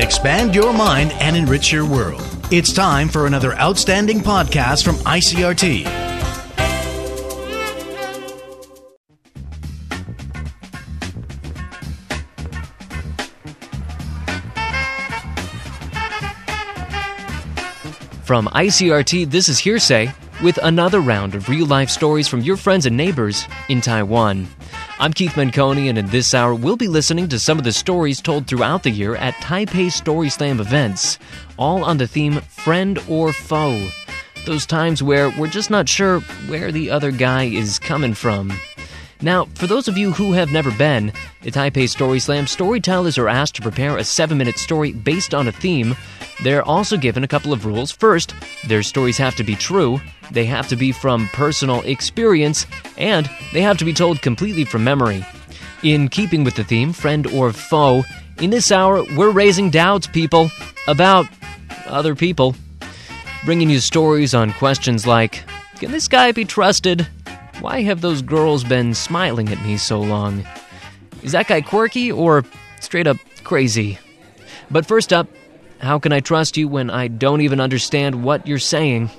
expand your mind, and enrich your world. It's time for another outstanding podcast from ICRT. From ICRT, this is HereSay with another round of real life stories from your friends and neighbors in Taiwan. I'm Keith Menconi, and in this hour, we'll be listening to some of the stories told throughout the year at Taipei Story Slam events, all on the theme Friend or Foe. Those times where we're just not sure where the other guy is coming from. Now, for those of you who have never been, at Taipei Story Slam, storytellers are asked to prepare a seven minute story based on a theme. They're also given a couple of rules. First, their stories have to be true, they have to be from personal experience, and they have to be told completely from memory. In keeping with the theme, friend or foe, in this hour, we're raising doubts, people, about other people. Bringing you stories on questions like Can this guy be trusted? Why have those girls been smiling at me so long? Is that guy quirky or straight up crazy? But first up, how can I trust you when I don't even understand what you're saying?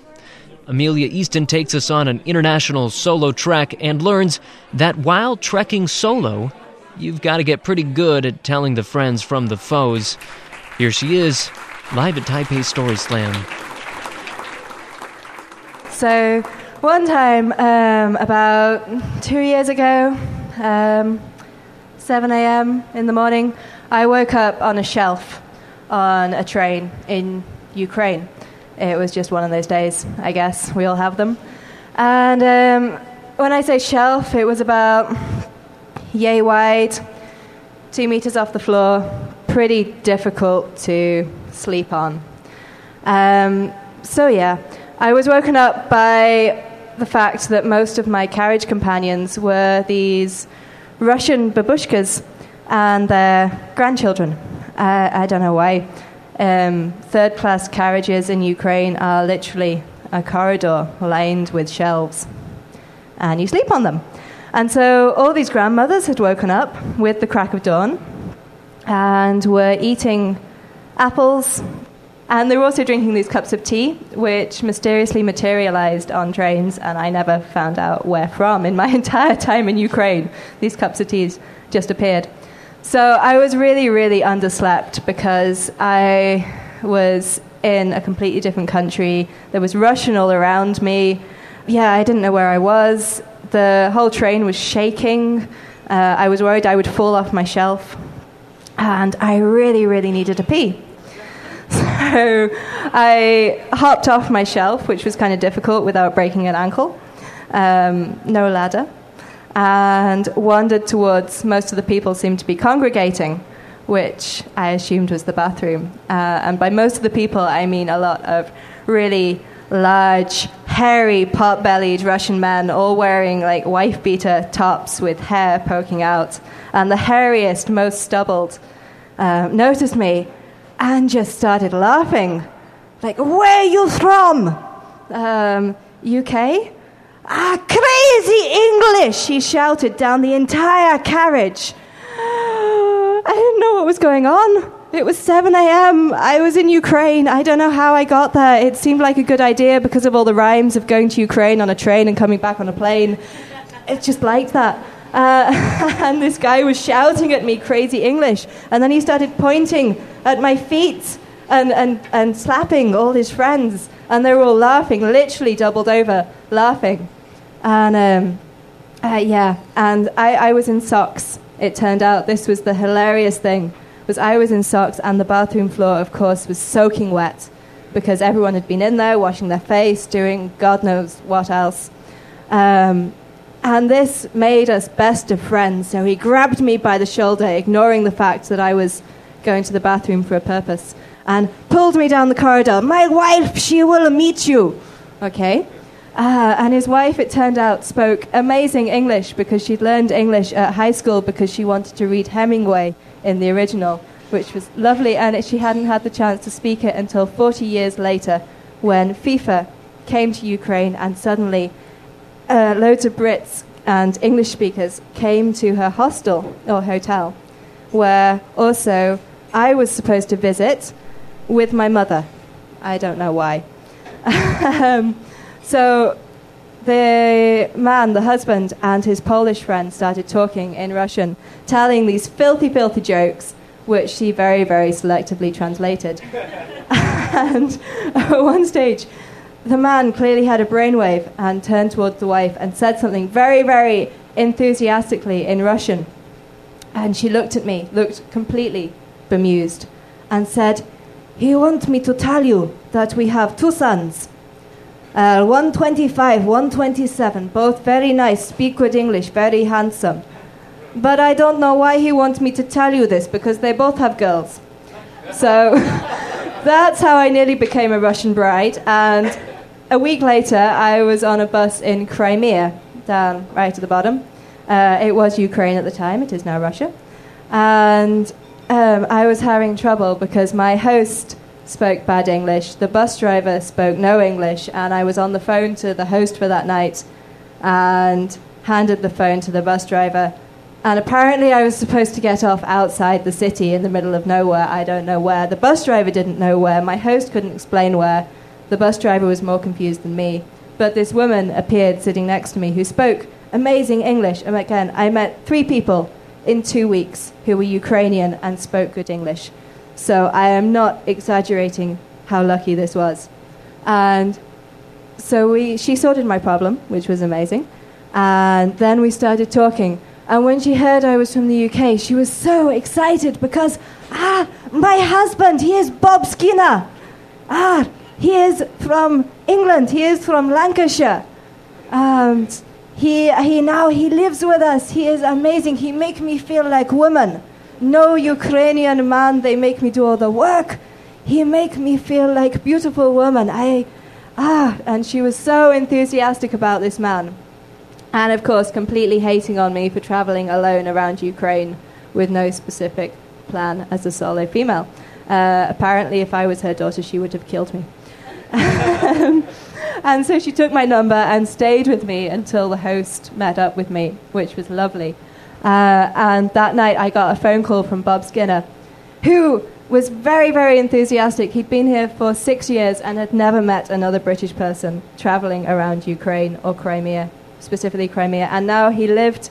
Amelia Easton takes us on an international solo trek and learns that while trekking solo, you've got to get pretty good at telling the friends from the foes. Here she is, live at Taipei Story Slam. So, one time, um, about two years ago, um, 7 a.m. in the morning, I woke up on a shelf on a train in Ukraine. It was just one of those days, I guess. We all have them. And um, when I say shelf, it was about yay wide, two meters off the floor, pretty difficult to sleep on. Um, so, yeah, I was woken up by the fact that most of my carriage companions were these Russian babushkas and their grandchildren. Uh, I don't know why. Um, third class carriages in Ukraine are literally a corridor lined with shelves, and you sleep on them. And so all these grandmothers had woken up with the crack of dawn and were eating apples and they were also drinking these cups of tea, which mysteriously materialized on trains, and I never found out where from in my entire time in Ukraine. These cups of teas just appeared. So I was really, really underslept because I was in a completely different country. There was Russian all around me. Yeah, I didn't know where I was. The whole train was shaking. Uh, I was worried I would fall off my shelf. And I really, really needed to pee. So I hopped off my shelf, which was kind of difficult without breaking an ankle, um, no ladder, and wandered towards most of the people seemed to be congregating, which I assumed was the bathroom. Uh, and by most of the people, I mean a lot of really large, hairy, pot bellied Russian men, all wearing like wife beater tops with hair poking out. And the hairiest, most stubbled, uh, noticed me and just started laughing. Like, where you from? Um, UK? Ah, crazy English, he shouted down the entire carriage. I didn't know what was going on. It was 7 a.m. I was in Ukraine. I don't know how I got there. It seemed like a good idea because of all the rhymes of going to Ukraine on a train and coming back on a plane. It's just like that. Uh, and this guy was shouting at me crazy English. And then he started pointing at my feet and, and, and slapping all his friends. And they were all laughing, literally doubled over, laughing. And um, uh, yeah, and I, I was in socks. It turned out this was the hilarious thing was I was in socks and the bathroom floor, of course, was soaking wet because everyone had been in there washing their face, doing God knows what else. Um, and this made us best of friends. So he grabbed me by the shoulder, ignoring the fact that I was going to the bathroom for a purpose, and pulled me down the corridor. My wife, she will meet you. Okay? Uh, and his wife, it turned out, spoke amazing English because she'd learned English at high school because she wanted to read Hemingway in the original, which was lovely. And she hadn't had the chance to speak it until 40 years later when FIFA came to Ukraine and suddenly uh, loads of Brits and English speakers came to her hostel or hotel, where also I was supposed to visit with my mother. I don't know why. um, so the man, the husband, and his Polish friend started talking in Russian, telling these filthy, filthy jokes, which she very, very selectively translated. and at one stage, the man clearly had a brainwave and turned towards the wife and said something very, very enthusiastically in Russian. And she looked at me, looked completely bemused, and said, He wants me to tell you that we have two sons. Uh, 125, 127, both very nice, speak good English, very handsome. But I don't know why he wants me to tell you this because they both have girls. So that's how I nearly became a Russian bride. And a week later, I was on a bus in Crimea, down right at the bottom. Uh, it was Ukraine at the time, it is now Russia. And um, I was having trouble because my host spoke bad English, the bus driver spoke no English, and I was on the phone to the host for that night and handed the phone to the bus driver. And apparently, I was supposed to get off outside the city in the middle of nowhere. I don't know where. The bus driver didn't know where. My host couldn't explain where. The bus driver was more confused than me. But this woman appeared sitting next to me who spoke amazing English. And again, I met three people in two weeks who were Ukrainian and spoke good English. So I am not exaggerating how lucky this was. And so we, she sorted my problem, which was amazing. And then we started talking. And when she heard I was from the UK, she was so excited because, ah, my husband, he is Bob Skinner. Ah, he is from England. He is from Lancashire. And he, he now he lives with us. He is amazing. He makes me feel like woman. No Ukrainian man. They make me do all the work. He make me feel like beautiful woman. I ah, and she was so enthusiastic about this man, and of course completely hating on me for traveling alone around Ukraine with no specific plan as a solo female. Uh, apparently, if I was her daughter, she would have killed me. and so she took my number and stayed with me until the host met up with me, which was lovely. Uh, and that night I got a phone call from Bob Skinner, who was very, very enthusiastic. He'd been here for six years and had never met another British person traveling around Ukraine or Crimea, specifically Crimea. And now he lived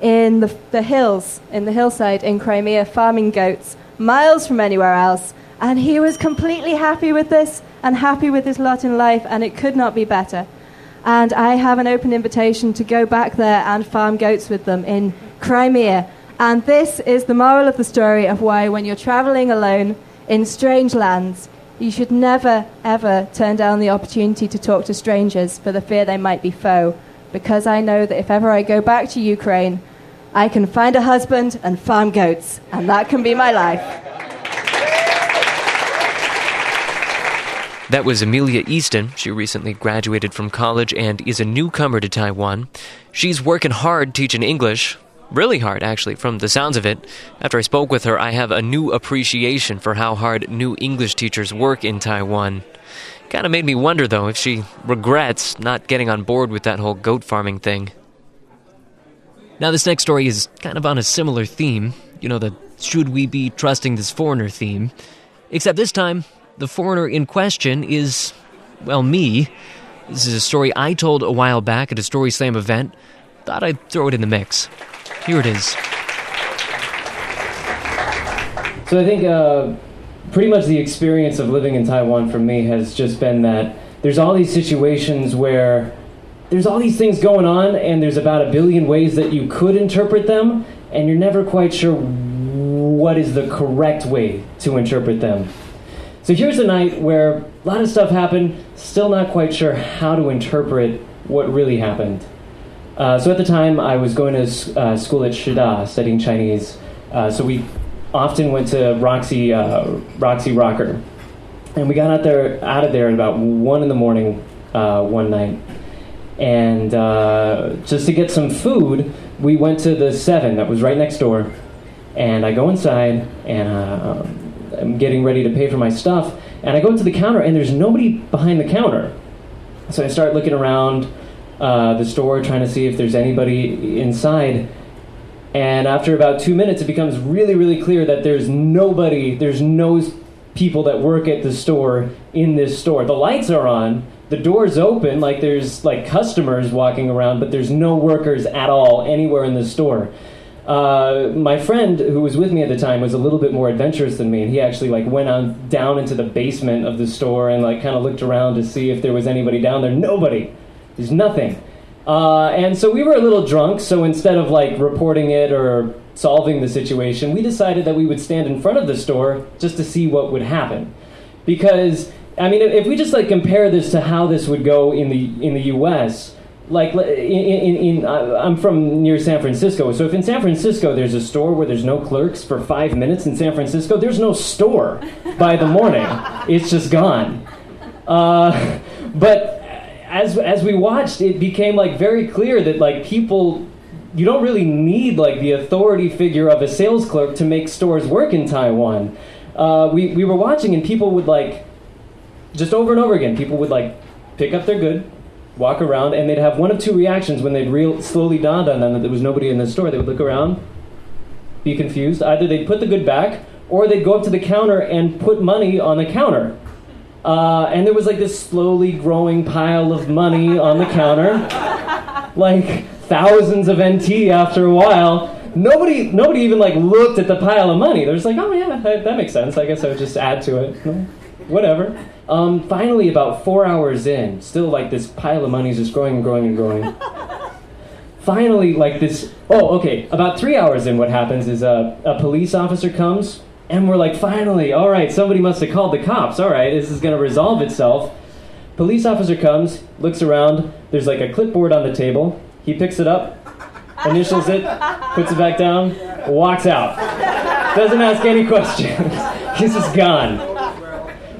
in the, the hills, in the hillside in Crimea, farming goats, miles from anywhere else. And he was completely happy with this and happy with his lot in life, and it could not be better. And I have an open invitation to go back there and farm goats with them in Crimea. And this is the moral of the story of why, when you're traveling alone in strange lands, you should never, ever turn down the opportunity to talk to strangers for the fear they might be foe. Because I know that if ever I go back to Ukraine, I can find a husband and farm goats, and that can be my life. That was Amelia Easton. She recently graduated from college and is a newcomer to Taiwan. She's working hard teaching English. Really hard, actually, from the sounds of it. After I spoke with her, I have a new appreciation for how hard new English teachers work in Taiwan. Kind of made me wonder, though, if she regrets not getting on board with that whole goat farming thing. Now, this next story is kind of on a similar theme. You know, the should we be trusting this foreigner theme. Except this time, the foreigner in question is, well, me. This is a story I told a while back at a Story Slam event. Thought I'd throw it in the mix. Here it is. So I think uh, pretty much the experience of living in Taiwan for me has just been that there's all these situations where there's all these things going on, and there's about a billion ways that you could interpret them, and you're never quite sure what is the correct way to interpret them. So here's a night where a lot of stuff happened, still not quite sure how to interpret what really happened. Uh, so at the time, I was going to uh, school at Shida studying Chinese. Uh, so we often went to Roxy, uh, Roxy Rocker. And we got out there, out of there at about one in the morning uh, one night. And uh, just to get some food, we went to the Seven that was right next door. And I go inside, and I'm getting ready to pay for my stuff, and I go to the counter, and there's nobody behind the counter. So I start looking around uh, the store, trying to see if there's anybody inside, And after about two minutes, it becomes really, really clear that there's nobody, there's no people that work at the store in this store. The lights are on, the door's open, like there's like customers walking around, but there's no workers at all anywhere in the store. Uh, my friend who was with me at the time was a little bit more adventurous than me, and he actually like went on down into the basement of the store and like kind of looked around to see if there was anybody down there. Nobody. There's nothing. Uh, and so we were a little drunk, so instead of like reporting it or solving the situation, we decided that we would stand in front of the store just to see what would happen. Because I mean, if we just like compare this to how this would go in the in the U.S., like in, in, in I'm from near San Francisco, so if in San Francisco there's a store where there's no clerks for five minutes in San Francisco, there's no store by the morning. It's just gone. Uh, but as as we watched, it became like very clear that like people you don't really need like the authority figure of a sales clerk to make stores work in Taiwan. Uh, we we were watching and people would like just over and over again. People would like pick up their good, walk around, and they'd have one of two reactions when they'd real slowly dawned on them that there was nobody in the store. They would look around, be confused. Either they'd put the good back, or they'd go up to the counter and put money on the counter. Uh, and there was like this slowly growing pile of money on the counter, like thousands of NT after a while. Nobody, nobody even like looked at the pile of money. They're just like, oh yeah, that, that makes sense. I guess I would just add to it. Whatever. Um, finally, about four hours in, still like this pile of money is just growing and growing and growing. finally, like this. Oh, okay. About three hours in, what happens is a, a police officer comes, and we're like, finally, all right, somebody must have called the cops. All right, this is going to resolve itself. Police officer comes, looks around. There's like a clipboard on the table. He picks it up, initials it, puts it back down, walks out. Doesn't ask any questions. He's just gone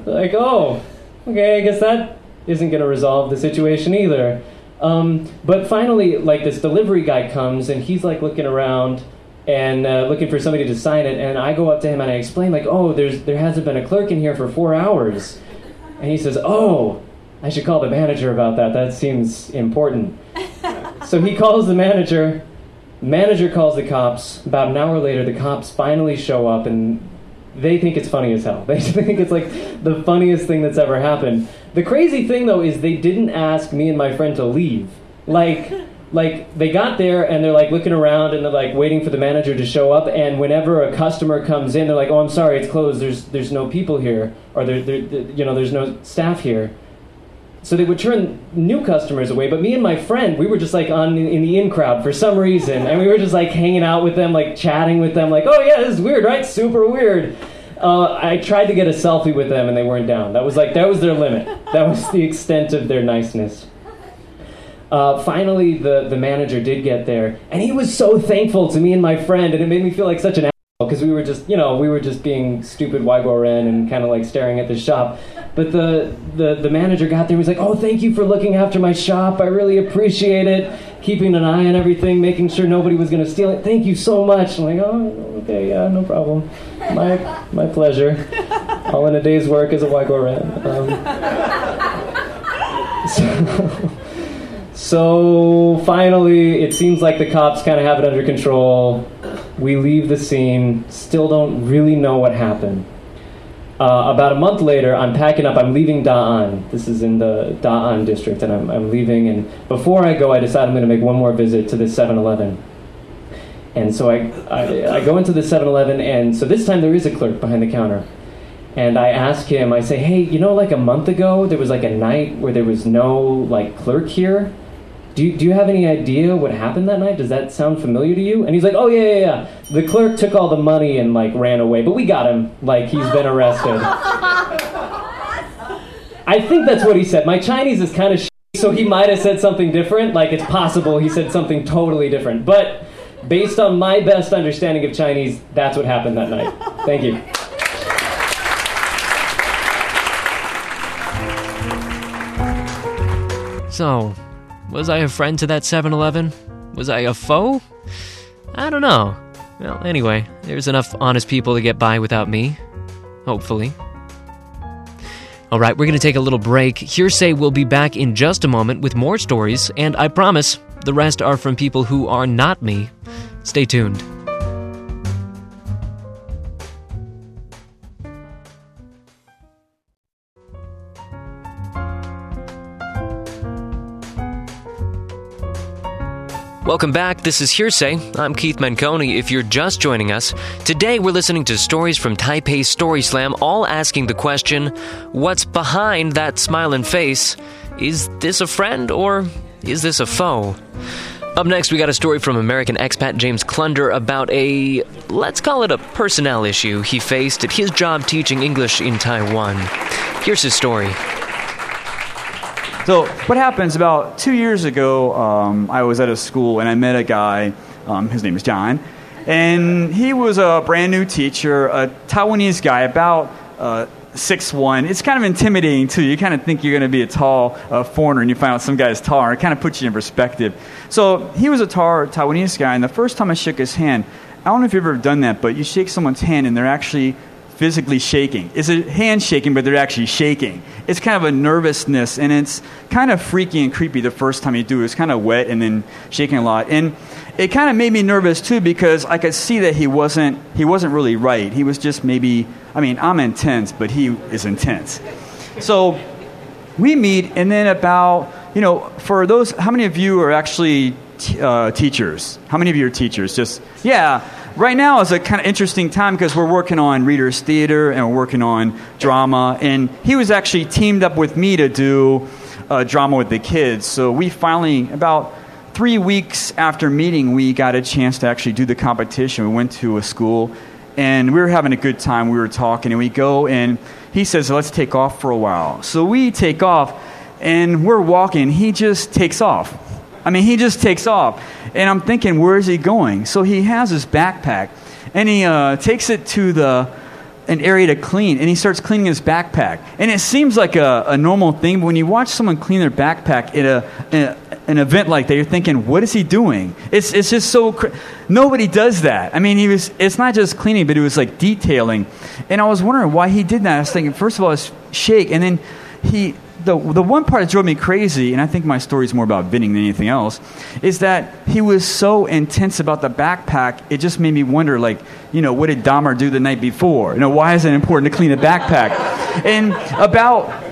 like, oh, okay, I guess that isn't going to resolve the situation either. Um, but finally, like this delivery guy comes and he's like looking around and uh, looking for somebody to sign it. And I go up to him and I explain like, oh, there's there hasn't been a clerk in here for four hours. And he says, oh, I should call the manager about that. That seems important. so he calls the manager. Manager calls the cops. About an hour later, the cops finally show up and they think it's funny as hell. They think it's like the funniest thing that's ever happened. The crazy thing though is they didn't ask me and my friend to leave. Like like they got there and they're like looking around and they're like waiting for the manager to show up and whenever a customer comes in they're like oh i'm sorry it's closed there's there's no people here or there, there, you know there's no staff here so they would turn new customers away but me and my friend we were just like on in the in crowd for some reason and we were just like hanging out with them like chatting with them like oh yeah this is weird right? Super weird. Uh, i tried to get a selfie with them and they weren't down. That was like that was their limit. That was the extent of their niceness. Uh, finally the, the manager did get there and he was so thankful to me and my friend and it made me feel like such an because we were just you know we were just being stupid Ren and kind of like staring at the shop. But the, the the manager got there and was like oh thank you for looking after my shop. I really appreciate it. Keeping an eye on everything making sure nobody was going to steal it. Thank you so much. I'm like oh okay yeah no problem. My my pleasure. All in a day's work as a Ren. um, so, so finally it seems like the cops kind of have it under control we leave the scene, still don't really know what happened. Uh, about a month later, I'm packing up. I'm leaving Da'an. This is in the Da'an district, and I'm, I'm leaving. And before I go, I decide I'm going to make one more visit to the 7-Eleven. And so I, I, I go into the 7-Eleven, and so this time there is a clerk behind the counter. And I ask him, I say, hey, you know, like a month ago, there was like a night where there was no like clerk here. Do you, do you have any idea what happened that night? Does that sound familiar to you? And he's like, oh, yeah, yeah, yeah. The clerk took all the money and, like, ran away, but we got him. Like, he's been arrested. I think that's what he said. My Chinese is kind of sh- so he might have said something different. Like, it's possible he said something totally different. But based on my best understanding of Chinese, that's what happened that night. Thank you. So, was I a friend to that 7 Eleven? Was I a foe? I don't know. Well, anyway, there's enough honest people to get by without me. Hopefully. All right, we're going to take a little break. HereSay will be back in just a moment with more stories, and I promise the rest are from people who are not me. Stay tuned. Welcome back. This is HereSay. I'm Keith Menconi. If you're just joining us, today we're listening to stories from Taipei Story Slam, all asking the question what's behind that smiling face? Is this a friend or is this a foe? Up next, we got a story from American expat James Klunder about a, let's call it a personnel issue he faced at his job teaching English in Taiwan. Here's his story. So what happens about two years ago? Um, I was at a school and I met a guy. Um, his name is John, and he was a brand new teacher, a Taiwanese guy, about uh, six one. It's kind of intimidating too. You kind of think you're going to be a tall uh, foreigner, and you find out some guy's taller. It kind of puts you in perspective. So he was a tall Taiwanese guy, and the first time I shook his hand, I don't know if you've ever done that, but you shake someone's hand and they're actually physically shaking. It's a hand shaking, but they're actually shaking. It's kind of a nervousness, and it's kind of freaky and creepy the first time you do it. It's kind of wet and then shaking a lot. And it kind of made me nervous too because I could see that he wasn't he wasn't really right. He was just maybe I mean, I'm intense, but he is intense. So we meet and then about, you know, for those how many of you are actually uh, teachers? How many of you are teachers? Just yeah, right now is a kind of interesting time because we're working on Reader's Theater and we're working on drama. And he was actually teamed up with me to do uh, drama with the kids. So we finally, about three weeks after meeting, we got a chance to actually do the competition. We went to a school and we were having a good time. We were talking, and we go, and he says, Let's take off for a while. So we take off, and we're walking. He just takes off. I mean, he just takes off. And I'm thinking, where is he going? So he has his backpack and he uh, takes it to the an area to clean and he starts cleaning his backpack. And it seems like a, a normal thing, but when you watch someone clean their backpack at a, a an event like that, you're thinking, what is he doing? It's, it's just so. Cr- Nobody does that. I mean, he was. It's not just cleaning, but it was like detailing. And I was wondering why he did that. I was thinking, first of all, it's shake, and then he the, the one part that drove me crazy, and I think my story is more about venting than anything else, is that he was so intense about the backpack, it just made me wonder, like, you know, what did Dahmer do the night before? You know, why is it important to clean a backpack? And about,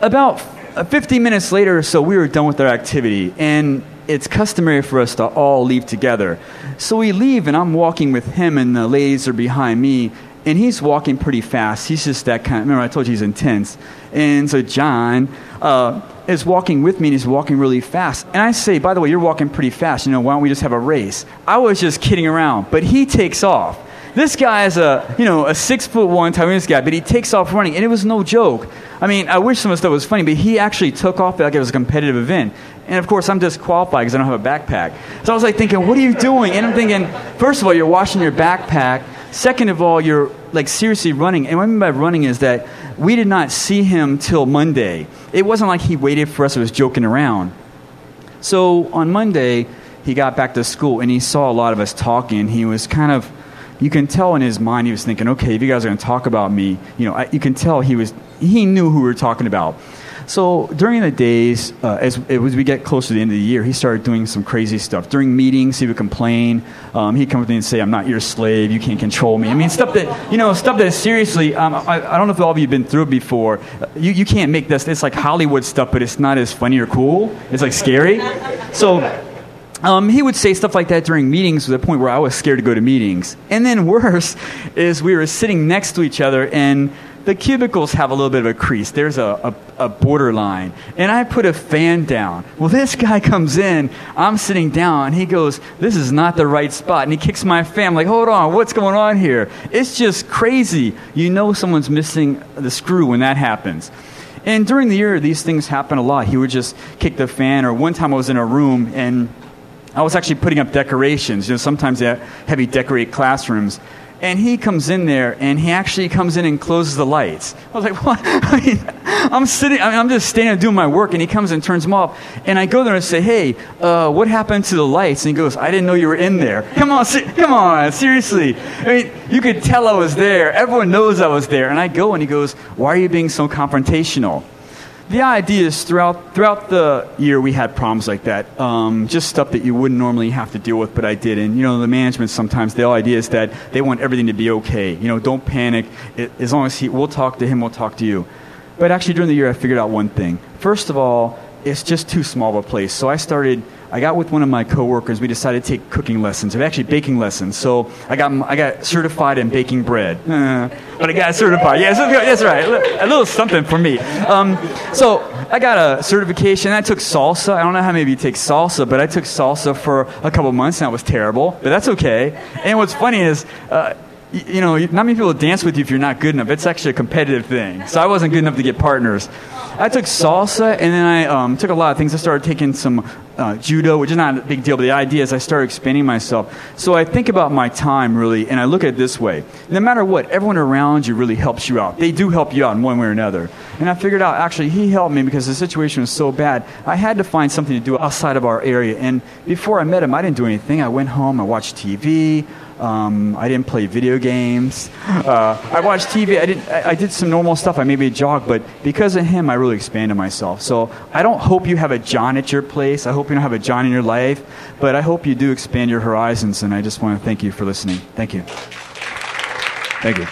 about 50 minutes later or so, we were done with our activity, and it's customary for us to all leave together. So we leave, and I'm walking with him, and the ladies are behind me, and he's walking pretty fast. He's just that kind. Of, remember, I told you he's intense. And so John uh, is walking with me, and he's walking really fast. And I say, by the way, you're walking pretty fast. You know, why don't we just have a race? I was just kidding around, but he takes off. This guy is a you know a six foot one Taiwanese guy, but he takes off running, and it was no joke. I mean, I wish some of stuff was funny, but he actually took off like it was a competitive event. And of course, I'm disqualified because I don't have a backpack. So I was like thinking, what are you doing? And I'm thinking, first of all, you're washing your backpack. Second of all, you're like seriously running. And what I mean by running is that we did not see him till Monday. It wasn't like he waited for us, he was joking around. So on Monday, he got back to school and he saw a lot of us talking. He was kind of, you can tell in his mind, he was thinking, okay, if you guys are going to talk about me, you know, I, you can tell he was, he knew who we were talking about. So during the days, uh, as, as we get closer to the end of the year, he started doing some crazy stuff. During meetings, he would complain. Um, he'd come to me and say, "I'm not your slave. You can't control me." I mean, stuff that you know, stuff that seriously. Um, I, I, don't know if all of you've been through it before. You you can't make this. It's like Hollywood stuff, but it's not as funny or cool. It's like scary. So. Um, he would say stuff like that during meetings to the point where I was scared to go to meetings. And then worse is we were sitting next to each other and the cubicles have a little bit of a crease. There's a, a, a, borderline. And I put a fan down. Well, this guy comes in. I'm sitting down. He goes, This is not the right spot. And he kicks my fan. I'm like, Hold on. What's going on here? It's just crazy. You know someone's missing the screw when that happens. And during the year, these things happen a lot. He would just kick the fan. Or one time I was in a room and I was actually putting up decorations. You know, sometimes they have heavy decorate classrooms and he comes in there and he actually comes in and closes the lights. I was like, what? I mean, I'm sitting, I I'm just standing doing my work and he comes and turns them off. And I go there and say, hey, uh, what happened to the lights? And he goes, I didn't know you were in there. Come on, come on, seriously. I mean, you could tell I was there. Everyone knows I was there. And I go and he goes, why are you being so confrontational? The idea is throughout throughout the year we had problems like that, um, just stuff that you wouldn't normally have to deal with, but I did. And you know, the management sometimes the idea is that they want everything to be okay. You know, don't panic. It, as long as he, we'll talk to him, we'll talk to you. But actually, during the year, I figured out one thing. First of all, it's just too small of a place. So I started. I got with one of my coworkers. We decided to take cooking lessons, actually baking lessons. So I got I got certified in baking bread. But I got certified. Yeah, that's right. A little something for me. Um, so I got a certification. I took salsa. I don't know how many of you take salsa, but I took salsa for a couple months, and it was terrible. But that's okay. And what's funny is. Uh, you know, not many people dance with you if you're not good enough. It's actually a competitive thing. So I wasn't good enough to get partners. I took salsa, and then I um, took a lot of things. I started taking some uh, judo, which is not a big deal, but the idea is I started expanding myself. So I think about my time really, and I look at it this way: no matter what, everyone around you really helps you out. They do help you out in one way or another. And I figured out actually he helped me because the situation was so bad. I had to find something to do outside of our area. And before I met him, I didn't do anything. I went home, I watched TV. Um, I didn't play video games. Uh, I watched TV. I did, I, I did some normal stuff. I maybe jog, but because of him, I really expanded myself. So I don't hope you have a John at your place. I hope you don't have a John in your life, but I hope you do expand your horizons. And I just want to thank you for listening. Thank you. Thank you.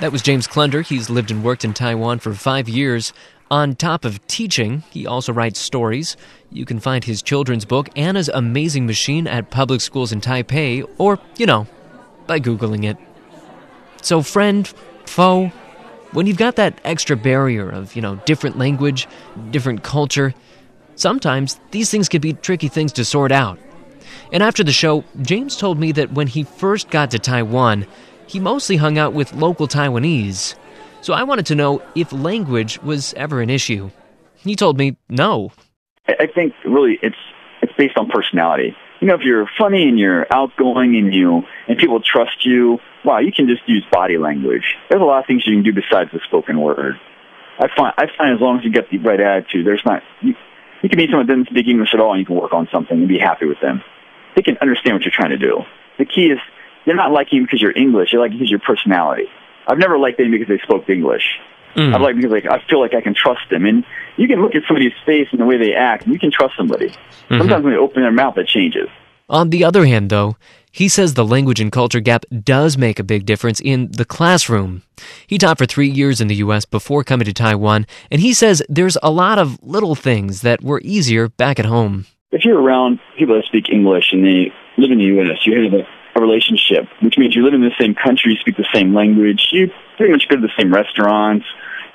That was James Clunder. He's lived and worked in Taiwan for five years. On top of teaching, he also writes stories. You can find his children's book, Anna's Amazing Machine, at public schools in Taipei, or, you know, by Googling it. So, friend, foe, when you've got that extra barrier of, you know, different language, different culture, sometimes these things can be tricky things to sort out. And after the show, James told me that when he first got to Taiwan, he mostly hung out with local Taiwanese. So I wanted to know if language was ever an issue. He told me no. I think really it's it's based on personality. You know, if you're funny and you're outgoing and you and people trust you, wow, you can just use body language. There's a lot of things you can do besides the spoken word. I find I find as long as you get the right attitude, there's not you, you can meet someone that doesn't speak English at all and you can work on something and be happy with them. They can understand what you're trying to do. The key is they're not liking you because you're English, you're liking because your personality. I've never liked them because they spoke English. Mm. I've liked because like I feel like I can trust them, and you can look at somebody's face and the way they act, and you can trust somebody. Mm-hmm. Sometimes when they open their mouth, it changes. On the other hand, though, he says the language and culture gap does make a big difference in the classroom. He taught for three years in the U.S. before coming to Taiwan, and he says there's a lot of little things that were easier back at home. If you're around people that speak English and they live in the U.S., you have a a relationship, which means you live in the same country, speak the same language, you pretty much go to the same restaurants,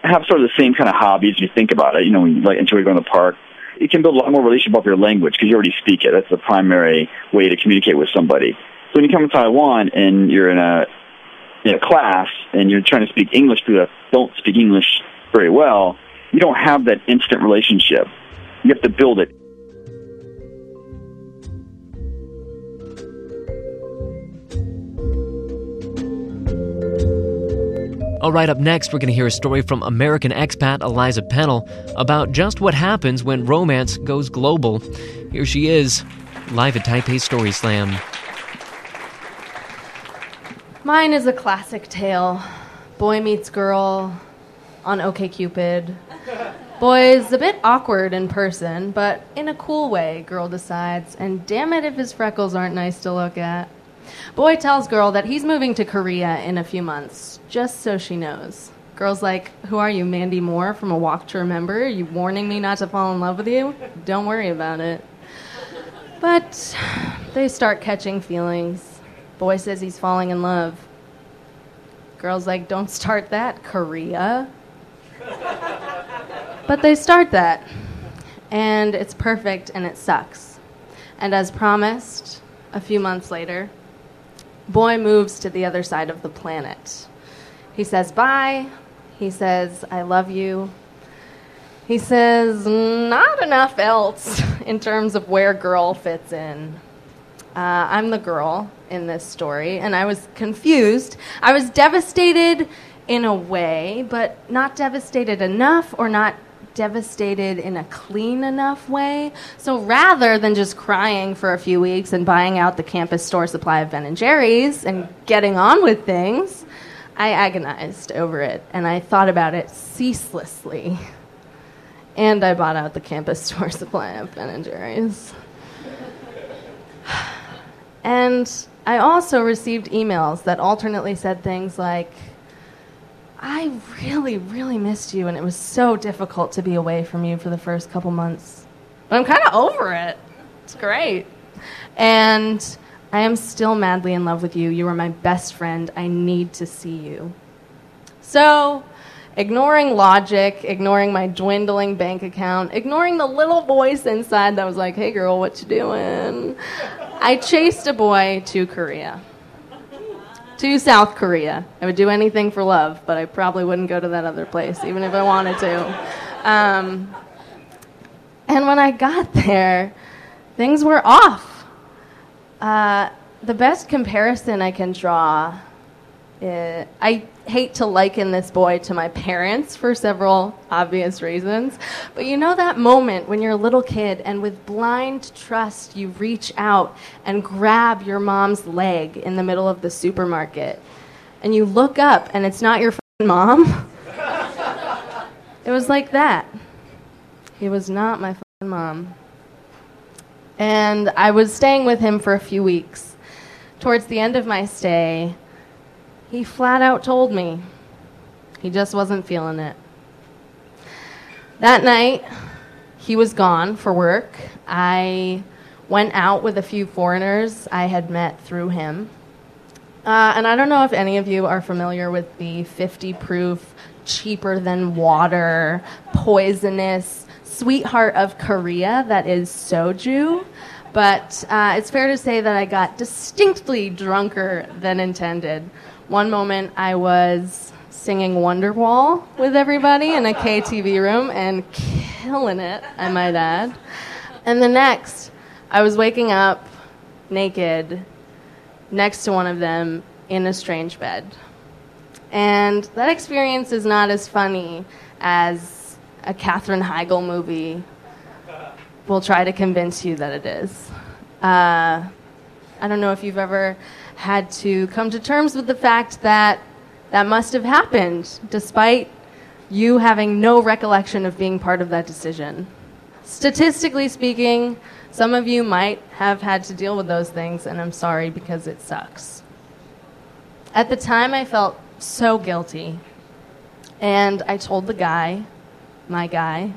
have sort of the same kind of hobbies. You think about it, you know, when you like enjoy going to the park. You can build a lot more relationship off your language because you already speak it. That's the primary way to communicate with somebody. So when you come to Taiwan and you're in a in a class and you're trying to speak English to that don't speak English very well, you don't have that instant relationship. You have to build it. All right, up next, we're going to hear a story from American expat Eliza Pennell about just what happens when romance goes global. Here she is, live at Taipei Story Slam. Mine is a classic tale boy meets girl on OKCupid. Boy's a bit awkward in person, but in a cool way, girl decides, and damn it if his freckles aren't nice to look at. Boy tells girl that he's moving to Korea in a few months, just so she knows. Girl's like, Who are you, Mandy Moore from A Walk to Remember? Are you warning me not to fall in love with you? Don't worry about it. But they start catching feelings. Boy says he's falling in love. Girl's like, Don't start that, Korea. but they start that. And it's perfect and it sucks. And as promised, a few months later, Boy moves to the other side of the planet. He says bye. He says, I love you. He says, not enough else in terms of where girl fits in. Uh, I'm the girl in this story, and I was confused. I was devastated in a way, but not devastated enough or not devastated in a clean enough way. So rather than just crying for a few weeks and buying out the campus store supply of Ben and Jerry's and getting on with things, I agonized over it and I thought about it ceaselessly. And I bought out the campus store supply of Ben and Jerry's. And I also received emails that alternately said things like, I really, really missed you, and it was so difficult to be away from you for the first couple months. But I'm kind of over it. It's great. And I am still madly in love with you. You are my best friend. I need to see you. So, ignoring logic, ignoring my dwindling bank account, ignoring the little voice inside that was like, "Hey girl, what you doing?" I chased a boy to Korea. To South Korea. I would do anything for love, but I probably wouldn't go to that other place, even if I wanted to. Um, and when I got there, things were off. Uh, the best comparison I can draw, is, I hate to liken this boy to my parents for several obvious reasons, but you know that moment when you're a little kid and with blind trust you reach out and grab your mom's leg in the middle of the supermarket and you look up and it's not your mom? it was like that. He was not my mom. And I was staying with him for a few weeks. Towards the end of my stay, he flat out told me he just wasn't feeling it. That night, he was gone for work. I went out with a few foreigners I had met through him. Uh, and I don't know if any of you are familiar with the 50 proof, cheaper than water, poisonous sweetheart of Korea that is soju. But uh, it's fair to say that I got distinctly drunker than intended. One moment I was singing Wonderwall with everybody in a KTV room and killing it, I might add. And the next, I was waking up naked next to one of them in a strange bed. And that experience is not as funny as a Katherine Heigl movie will try to convince you that it is. Uh, I don't know if you've ever had to come to terms with the fact that that must have happened despite you having no recollection of being part of that decision. Statistically speaking, some of you might have had to deal with those things, and I'm sorry because it sucks. At the time, I felt so guilty, and I told the guy, my guy,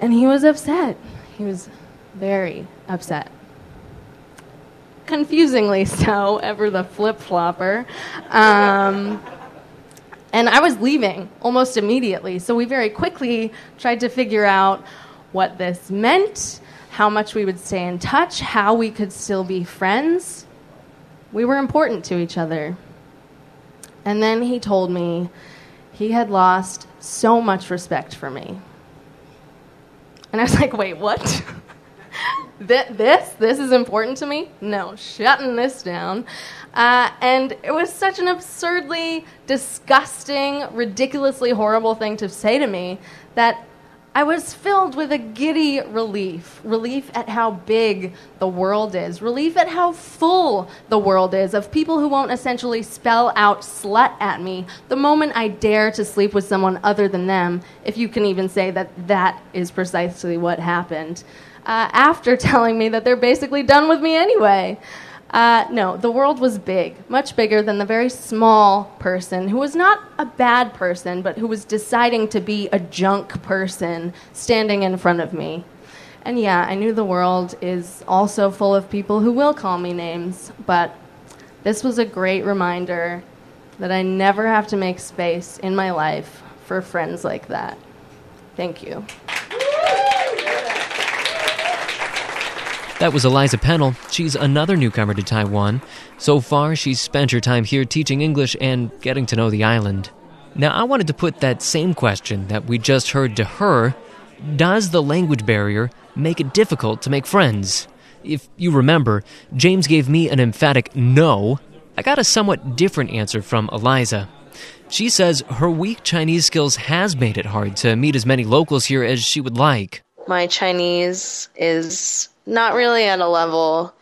and he was upset. He was very upset. Confusingly so, ever the flip flopper. Um, and I was leaving almost immediately, so we very quickly tried to figure out what this meant, how much we would stay in touch, how we could still be friends. We were important to each other. And then he told me he had lost so much respect for me. And I was like, wait, what? this? This is important to me? No, shutting this down. Uh, and it was such an absurdly disgusting, ridiculously horrible thing to say to me that I was filled with a giddy relief. Relief at how big the world is. Relief at how full the world is of people who won't essentially spell out slut at me the moment I dare to sleep with someone other than them, if you can even say that that is precisely what happened. Uh, after telling me that they're basically done with me anyway. Uh, no, the world was big, much bigger than the very small person who was not a bad person, but who was deciding to be a junk person standing in front of me. And yeah, I knew the world is also full of people who will call me names, but this was a great reminder that I never have to make space in my life for friends like that. Thank you. That was Eliza Pennell. She's another newcomer to Taiwan. So far, she's spent her time here teaching English and getting to know the island. Now, I wanted to put that same question that we just heard to her Does the language barrier make it difficult to make friends? If you remember, James gave me an emphatic no. I got a somewhat different answer from Eliza. She says her weak Chinese skills has made it hard to meet as many locals here as she would like. My Chinese is not really at a level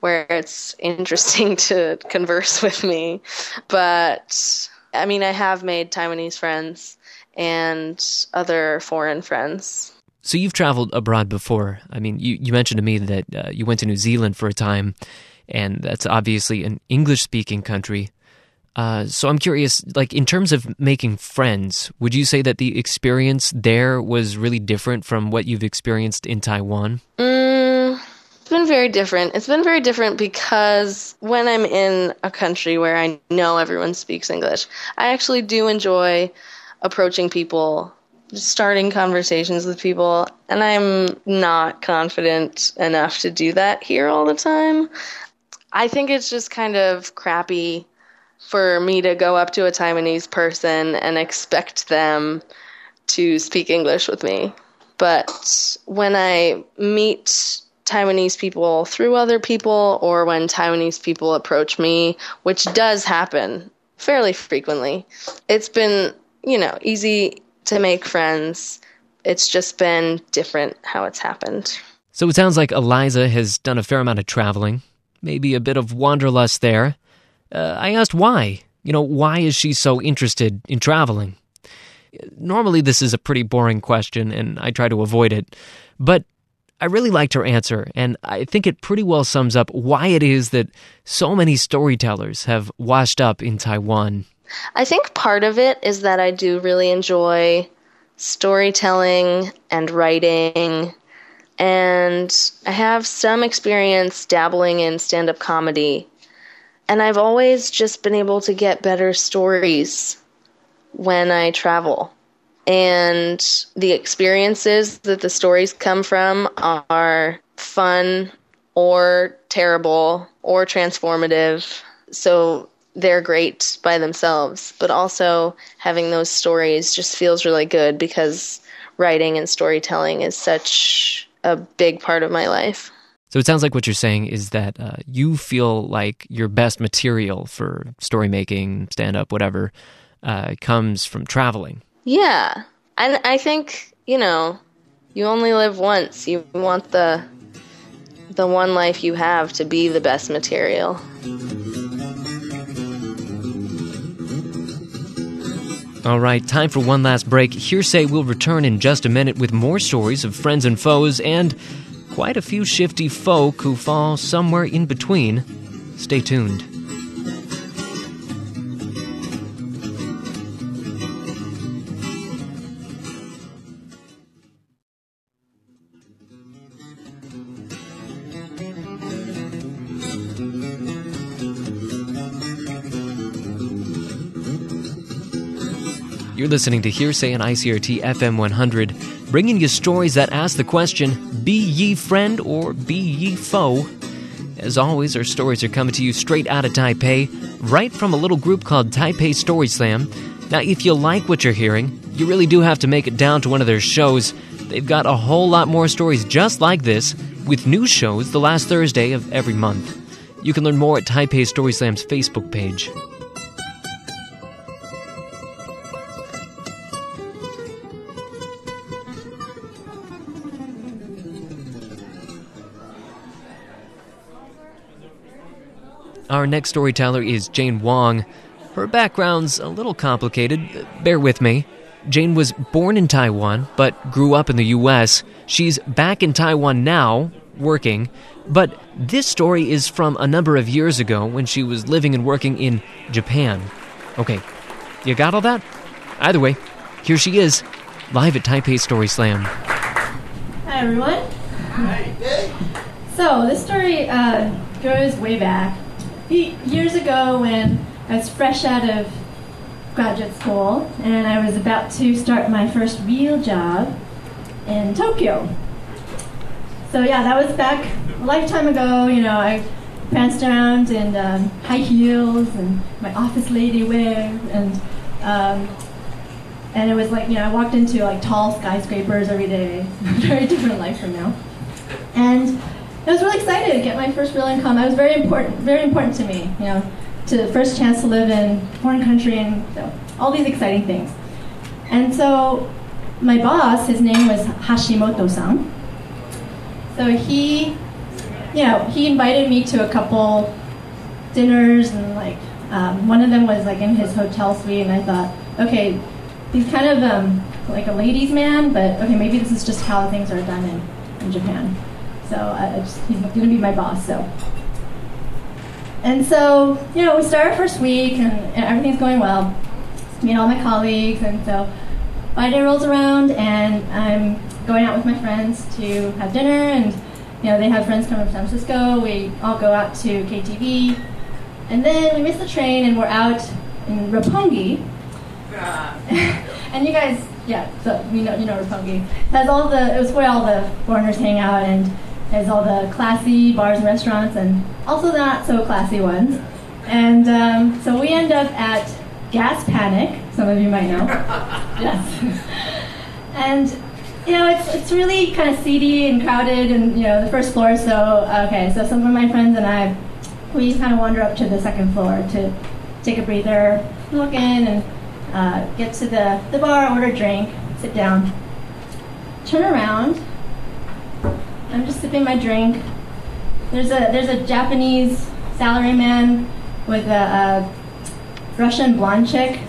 where it's interesting to converse with me. But I mean, I have made Taiwanese friends and other foreign friends. So you've traveled abroad before. I mean, you, you mentioned to me that uh, you went to New Zealand for a time, and that's obviously an English speaking country. Uh, so I'm curious, like in terms of making friends, would you say that the experience there was really different from what you've experienced in Taiwan? Mm, been very different. It's been very different because when I'm in a country where I know everyone speaks English, I actually do enjoy approaching people, starting conversations with people, and I'm not confident enough to do that here all the time. I think it's just kind of crappy for me to go up to a Taiwanese person and expect them to speak English with me. But when I meet Taiwanese people through other people, or when Taiwanese people approach me, which does happen fairly frequently, it's been, you know, easy to make friends. It's just been different how it's happened. So it sounds like Eliza has done a fair amount of traveling, maybe a bit of wanderlust there. Uh, I asked why. You know, why is she so interested in traveling? Normally, this is a pretty boring question, and I try to avoid it. But I really liked her answer, and I think it pretty well sums up why it is that so many storytellers have washed up in Taiwan. I think part of it is that I do really enjoy storytelling and writing, and I have some experience dabbling in stand up comedy. And I've always just been able to get better stories when I travel. And the experiences that the stories come from are fun or terrible or transformative. So they're great by themselves. But also having those stories just feels really good because writing and storytelling is such a big part of my life. So it sounds like what you're saying is that uh, you feel like your best material for story making, stand up, whatever, uh, comes from traveling. Yeah. And I think, you know, you only live once. You want the the one life you have to be the best material. All right, time for one last break. HereSay will return in just a minute with more stories of friends and foes and quite a few shifty folk who fall somewhere in between. Stay tuned. You're listening to HereSay on ICRT FM 100, bringing you stories that ask the question Be ye friend or be ye foe? As always, our stories are coming to you straight out of Taipei, right from a little group called Taipei Story Slam. Now, if you like what you're hearing, you really do have to make it down to one of their shows. They've got a whole lot more stories just like this, with new shows the last Thursday of every month. You can learn more at Taipei Story Slam's Facebook page. Our next storyteller is Jane Wong. Her background's a little complicated. Bear with me. Jane was born in Taiwan, but grew up in the U.S. She's back in Taiwan now, working. But this story is from a number of years ago when she was living and working in Japan. Okay, you got all that? Either way, here she is, live at Taipei Story Slam. Hi, everyone. Hi. So, this story uh, goes way back. Years ago, when I was fresh out of graduate school and I was about to start my first real job in Tokyo. So, yeah, that was back a lifetime ago. You know, I pranced around in um, high heels and my office lady wear, and um, and it was like you know I walked into like tall skyscrapers every day. very different life from now, and I was really excited to get my first real income. That was very important, very important to me. You know, to the first chance to live in foreign country and you know, all these exciting things. And so, my boss, his name was Hashimoto-san. So he you know, he invited me to a couple dinners and like um, one of them was like in his hotel suite, and I thought, okay, he's kind of um, like a ladies' man, but okay, maybe this is just how things are done in, in Japan. So I, just, he's going to be my boss. So. And so, you know, we start our first week and, and everything's going well. Meet all my colleagues, and so Friday rolls around, and I'm going out with my friends to have dinner, and you know, they have friends coming from San Francisco. We all go out to KTV, and then we miss the train, and we're out in Roppongi. and you guys, yeah, so you know, you know Roppongi. Has all the, it was where all the foreigners hang out, and has all the classy bars and restaurants, and also the not so classy ones. And um, so we end up at Gas Panic. Some of you might know. yes. and you know, it's it's really kind of seedy and crowded, and you know, the first floor. So okay, so some of my friends and I, we kind of wander up to the second floor to take a breather, look in, and uh, get to the the bar, order a drink, sit down, turn around. I'm just sipping my drink. There's a there's a Japanese salaryman with a, a Russian blonde chick.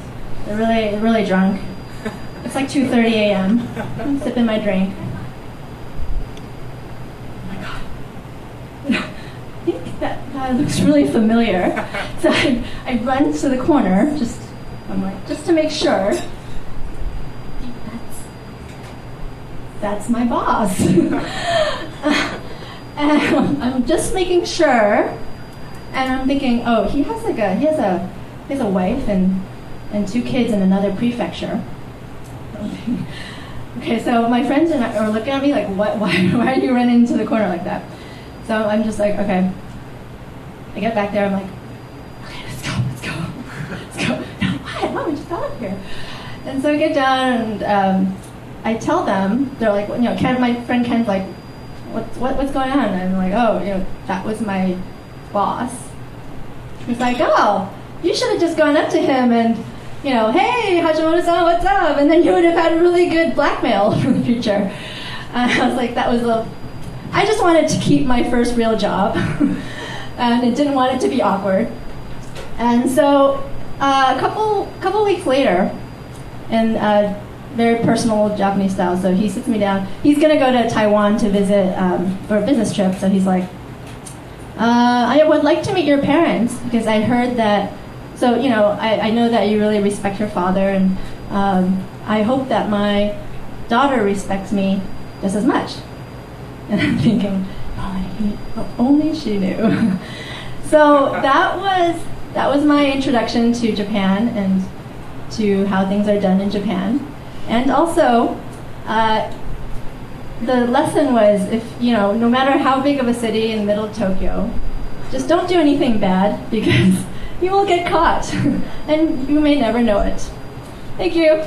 They're really really drunk. It's like 2:30 a.m. I'm sipping my drink. Oh my god. I think that guy looks really familiar. So I, I run to the corner, just I'm like, just to make sure. That's that's my boss. and I'm just making sure. And I'm thinking, oh, he has like a he has a he has a wife and and two kids in another prefecture. okay, so my friends and I are looking at me like, what? Why, why are you running into the corner like that? So I'm just like, okay. I get back there. I'm like, okay, let's go, let's go, let's go. No, why? Why we just got up here? And so I get down and um, I tell them. They're like, you know, Ken, my friend Ken's like, what's what, what's going on? And I'm like, oh, you know, that was my boss. He's like, oh, you should have just gone up to him and you know, hey, Hashimoto-san, what's up? And then you would have had a really good blackmail for the future. Uh, I was like, that was a. I just wanted to keep my first real job, and it didn't want it to be awkward. And so, uh, a couple couple weeks later, in uh, very personal Japanese style, so he sits me down. He's gonna go to Taiwan to visit um, for a business trip. So he's like, uh, I would like to meet your parents because I heard that so you know, I, I know that you really respect your father, and um, I hope that my daughter respects me just as much. And I'm thinking, oh, only she knew. so that was that was my introduction to Japan and to how things are done in Japan, and also. Uh, the lesson was if you know no matter how big of a city in middle tokyo just don't do anything bad because you will get caught, and you may never know it. Thank you.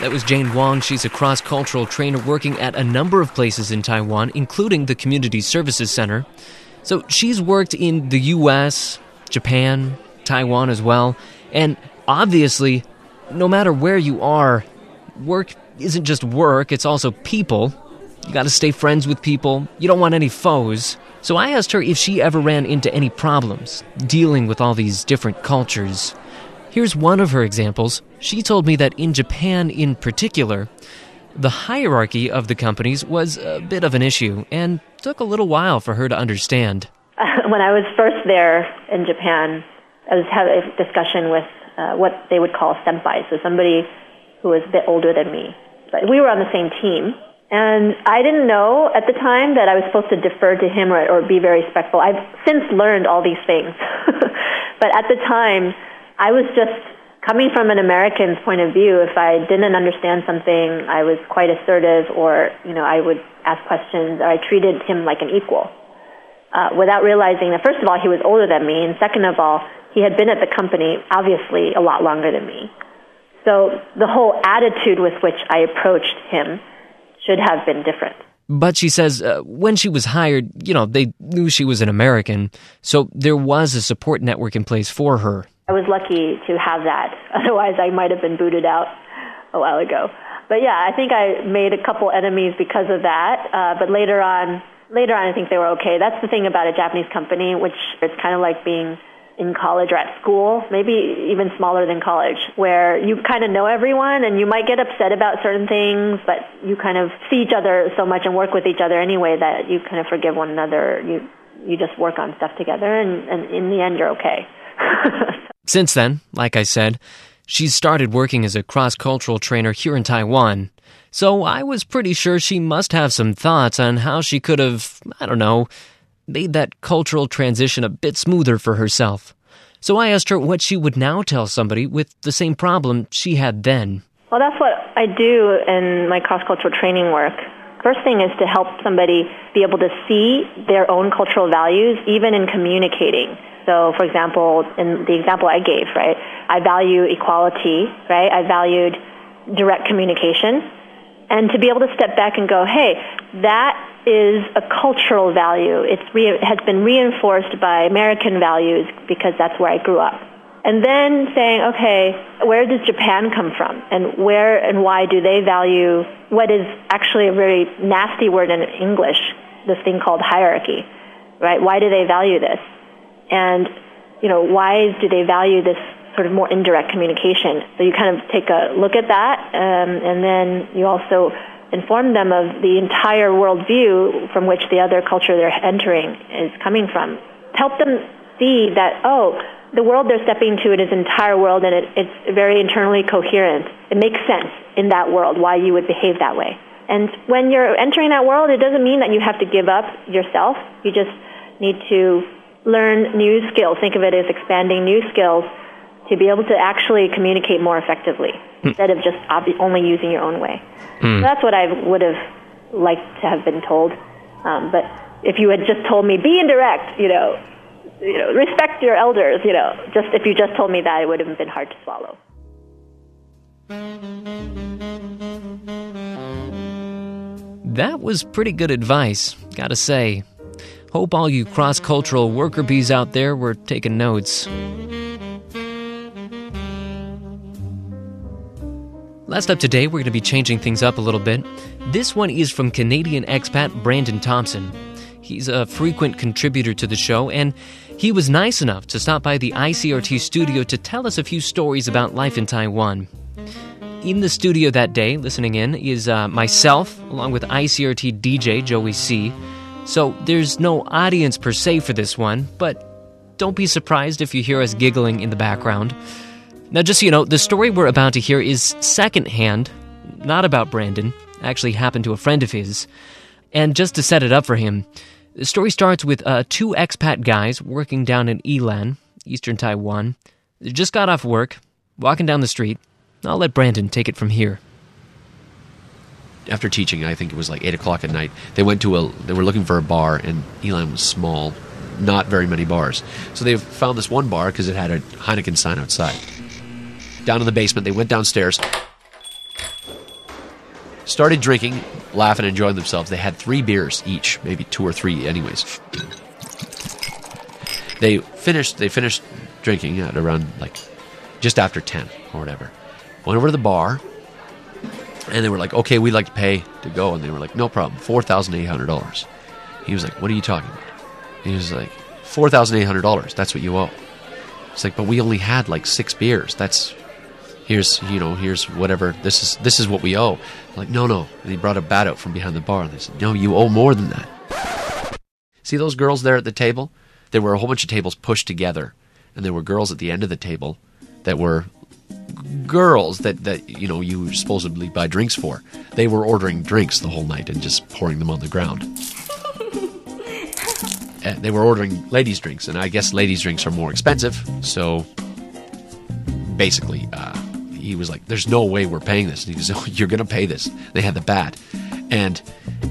That was Jane Wong. She's a cross cultural trainer working at a number of places in Taiwan, including the Community Services Center. So she's worked in the US, Japan, Taiwan as well. And obviously, no matter where you are, work isn't just work, it's also people. You gotta stay friends with people. You don't want any foes. So I asked her if she ever ran into any problems dealing with all these different cultures. Here's one of her examples. She told me that in Japan, in particular, the hierarchy of the companies was a bit of an issue and took a little while for her to understand. when I was first there in Japan, I was having a discussion with uh, what they would call a senpai, so somebody who was a bit older than me. But we were on the same team, and I didn't know at the time that I was supposed to defer to him or, or be very respectful. I've since learned all these things. but at the time, I was just coming from an American's point of view. If I didn't understand something, I was quite assertive or, you know, I would ask questions or I treated him like an equal. Uh, without realizing that, first of all, he was older than me, and second of all, he had been at the company obviously a lot longer than me. So the whole attitude with which I approached him should have been different. But she says uh, when she was hired, you know, they knew she was an American, so there was a support network in place for her. I was lucky to have that. Otherwise, I might have been booted out a while ago. but yeah, I think I made a couple enemies because of that. Uh, but later on, later on, I think they were okay. That's the thing about a Japanese company, which it's kind of like being in college or at school, maybe even smaller than college, where you kind of know everyone and you might get upset about certain things, but you kind of see each other so much and work with each other anyway that you kind of forgive one another. You you just work on stuff together, and, and in the end, you're okay. Since then, like I said, she's started working as a cross cultural trainer here in Taiwan. So I was pretty sure she must have some thoughts on how she could have, I don't know, made that cultural transition a bit smoother for herself. So I asked her what she would now tell somebody with the same problem she had then. Well, that's what I do in my cross cultural training work. First thing is to help somebody be able to see their own cultural values even in communicating. So, for example, in the example I gave, right, I value equality, right? I valued direct communication. And to be able to step back and go, hey, that is a cultural value. It's re- it has been reinforced by American values because that's where I grew up. And then saying, okay, where does Japan come from? And where and why do they value what is actually a very nasty word in English, this thing called hierarchy, right? Why do they value this? And, you know, why do they value this sort of more indirect communication? So you kind of take a look at that, um, and then you also inform them of the entire worldview from which the other culture they're entering is coming from. Help them see that, oh, the world they're stepping into, it is an entire world, and it, it's very internally coherent. It makes sense in that world why you would behave that way. And when you're entering that world, it doesn't mean that you have to give up yourself. You just need to learn new skills. Think of it as expanding new skills to be able to actually communicate more effectively mm. instead of just only using your own way. Mm. So that's what I would have liked to have been told. Um, but if you had just told me, be indirect, you know, you know, respect your elders, you know, just if you just told me that, it would have been hard to swallow. That was pretty good advice, gotta say. Hope all you cross cultural worker bees out there were taking notes. Last up today, we're going to be changing things up a little bit. This one is from Canadian expat Brandon Thompson. He's a frequent contributor to the show, and he was nice enough to stop by the ICRT studio to tell us a few stories about life in Taiwan. In the studio that day, listening in, is uh, myself, along with ICRT DJ Joey C. So there's no audience per se for this one, but don't be surprised if you hear us giggling in the background. Now, just so you know, the story we're about to hear is secondhand, not about Brandon, actually happened to a friend of his. And just to set it up for him, the story starts with uh, two expat guys working down in Yilan, eastern Taiwan. They just got off work, walking down the street. I'll let Brandon take it from here after teaching, I think it was like eight o'clock at night. They went to a. They were looking for a bar, and Yilan was small, not very many bars. So they found this one bar because it had a Heineken sign outside. Down in the basement, they went downstairs, started drinking, laughing, enjoying themselves. They had three beers each, maybe two or three, anyways. They finished. They finished drinking at around like just after ten or whatever. Went over to the bar and they were like, okay, we'd like to pay to go. And they were like, no problem, $4,800. He was like, what are you talking about? He was like, $4,800. That's what you owe. It's like, but we only had like six beers. That's here's you know here's whatever this is this is what we owe. I'm like no no. And he brought a bat out from behind the bar and they said no you owe more than that. See those girls there at the table? There were a whole bunch of tables pushed together, and there were girls at the end of the table that were girls that, that you know you supposedly buy drinks for. They were ordering drinks the whole night and just pouring them on the ground. and they were ordering ladies' drinks, and I guess ladies' drinks are more expensive. So basically, uh, he was like, "There's no way we're paying this." And he goes, "Oh, you're gonna pay this." They had the bat, and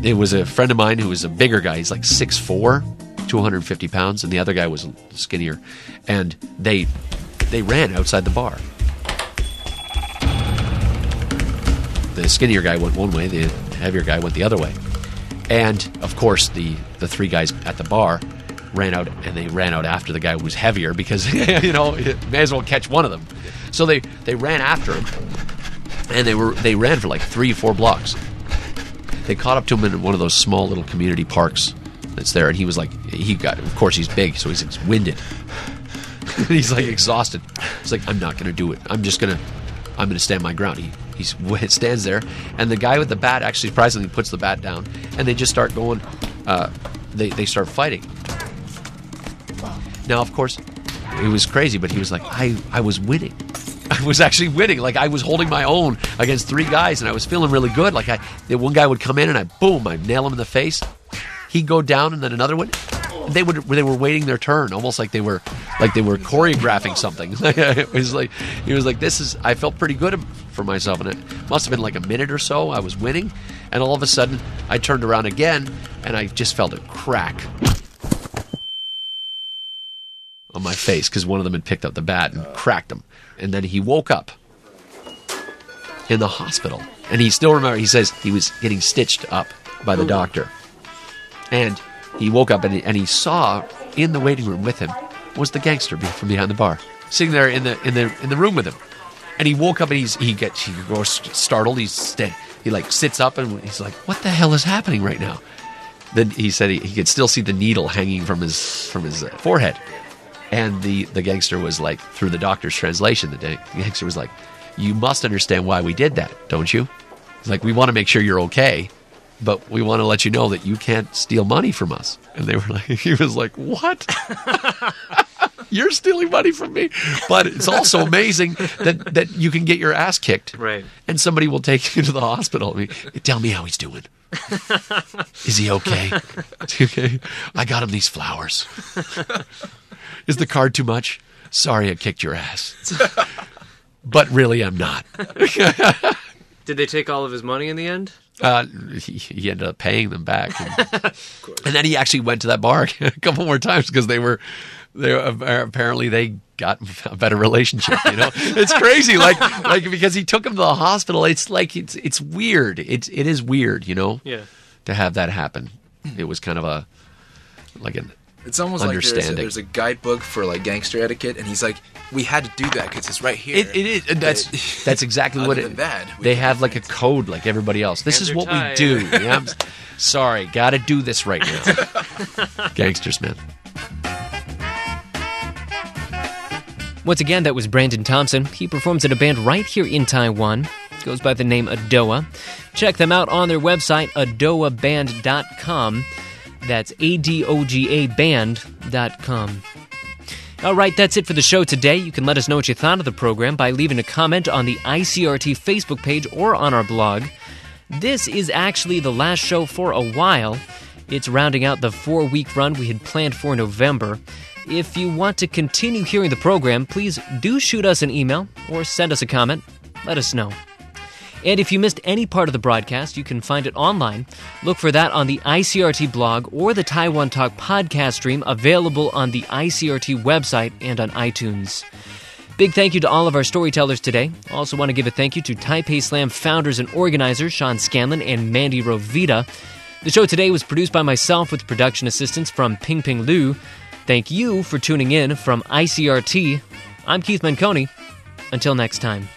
it was a friend of mine who was a bigger guy. He's like 6'4", 250 pounds, and the other guy was skinnier, and they they ran outside the bar the skinnier guy went one way, the heavier guy went the other way. And of course, the the three guys at the bar ran out, and they ran out after the guy who was heavier because you know may as well catch one of them. So they they ran after him, and they were they ran for like three, four blocks. They caught up to him in one of those small little community parks that's there, and he was like, he got, of course, he's big, so he's winded. he's like exhausted. He's like, I'm not to do it. I'm just to, I'm to stand my ground. He he stands there, and the guy with the bat actually surprisingly puts the bat down, and they just start going. Uh, they they start fighting. Now, of course, it was crazy, but he was like, I I was winning. I was actually winning. Like I was holding my own against three guys, and I was feeling really good. Like I, the one guy would come in, and I boom, I nail him in the face. He'd go down, and then another one. They would they were waiting their turn, almost like they were like they were choreographing something. it was like he was like this is. I felt pretty good for myself, and it must have been like a minute or so. I was winning, and all of a sudden I turned around again, and I just felt a crack on my face because one of them had picked up the bat and cracked him. And then he woke up in the hospital. And he still remember he says he was getting stitched up by the doctor. And he woke up and he, and he saw in the waiting room with him was the gangster from behind the bar, sitting there in the in the in the room with him. And he woke up and he's he gets he goes startled. He's st- he like sits up and he's like, "What the hell is happening right now?" Then he said he, he could still see the needle hanging from his from his uh, forehead. And the, the gangster was like, through the doctor's translation, the gangster was like, You must understand why we did that, don't you? He's like, We want to make sure you're okay, but we want to let you know that you can't steal money from us. And they were like, He was like, What? you're stealing money from me. But it's also amazing that, that you can get your ass kicked. Right. And somebody will take you to the hospital. I mean, tell me how he's doing. Is he okay? okay? I got him these flowers. Is the card too much? Sorry, I kicked your ass. but really, I'm not. Did they take all of his money in the end? Uh, he, he, ended up paying them back, and, and, then he actually went to that bar a couple more times because they were, they were, apparently they got a better relationship. You know, it's crazy. Like like because he took him to the hospital. It's like it's it's weird. It's it is weird. You know. Yeah. To have that happen, it was kind of a like an it's almost like there's a, there's a, guidebook for like gangster etiquette, and he's like, "We had to do that because it's right here." It, it is. That's that's exactly what it. That, they have like a code, like everybody else. This is what tied. we do. Yeah, sorry, got to do this right now. Gangsters, man. Once again, that was Brandon Thompson. He performs in a band right here in Taiwan. Goes by the name Adoga. Check them out on their website, adogaband.com. That's A-D-O-G-A band.com. All right, that's it for the show today. You can let us know what you thought of the program by leaving a comment on the ICRT Facebook page or on our blog. This is actually the last show for a while. It's rounding out the four week run we had planned for November. If you want to continue hearing the program, please do shoot us an email or send us a comment. Let us know. And if you missed any part of the broadcast, you can find it online. Look for that on the ICRT blog or the Taiwan Talk podcast stream available on the ICRT website and on iTunes. Big thank you to all of our storytellers today. Also want to give a thank you to Taipei Slam founders and organizers Sean Scanlon and Mandy Rovita. The show today was produced by myself with production assistance from Ping Ping Liu. Thank you for tuning in from ICRT. I'm Keith Menconi. Until next time.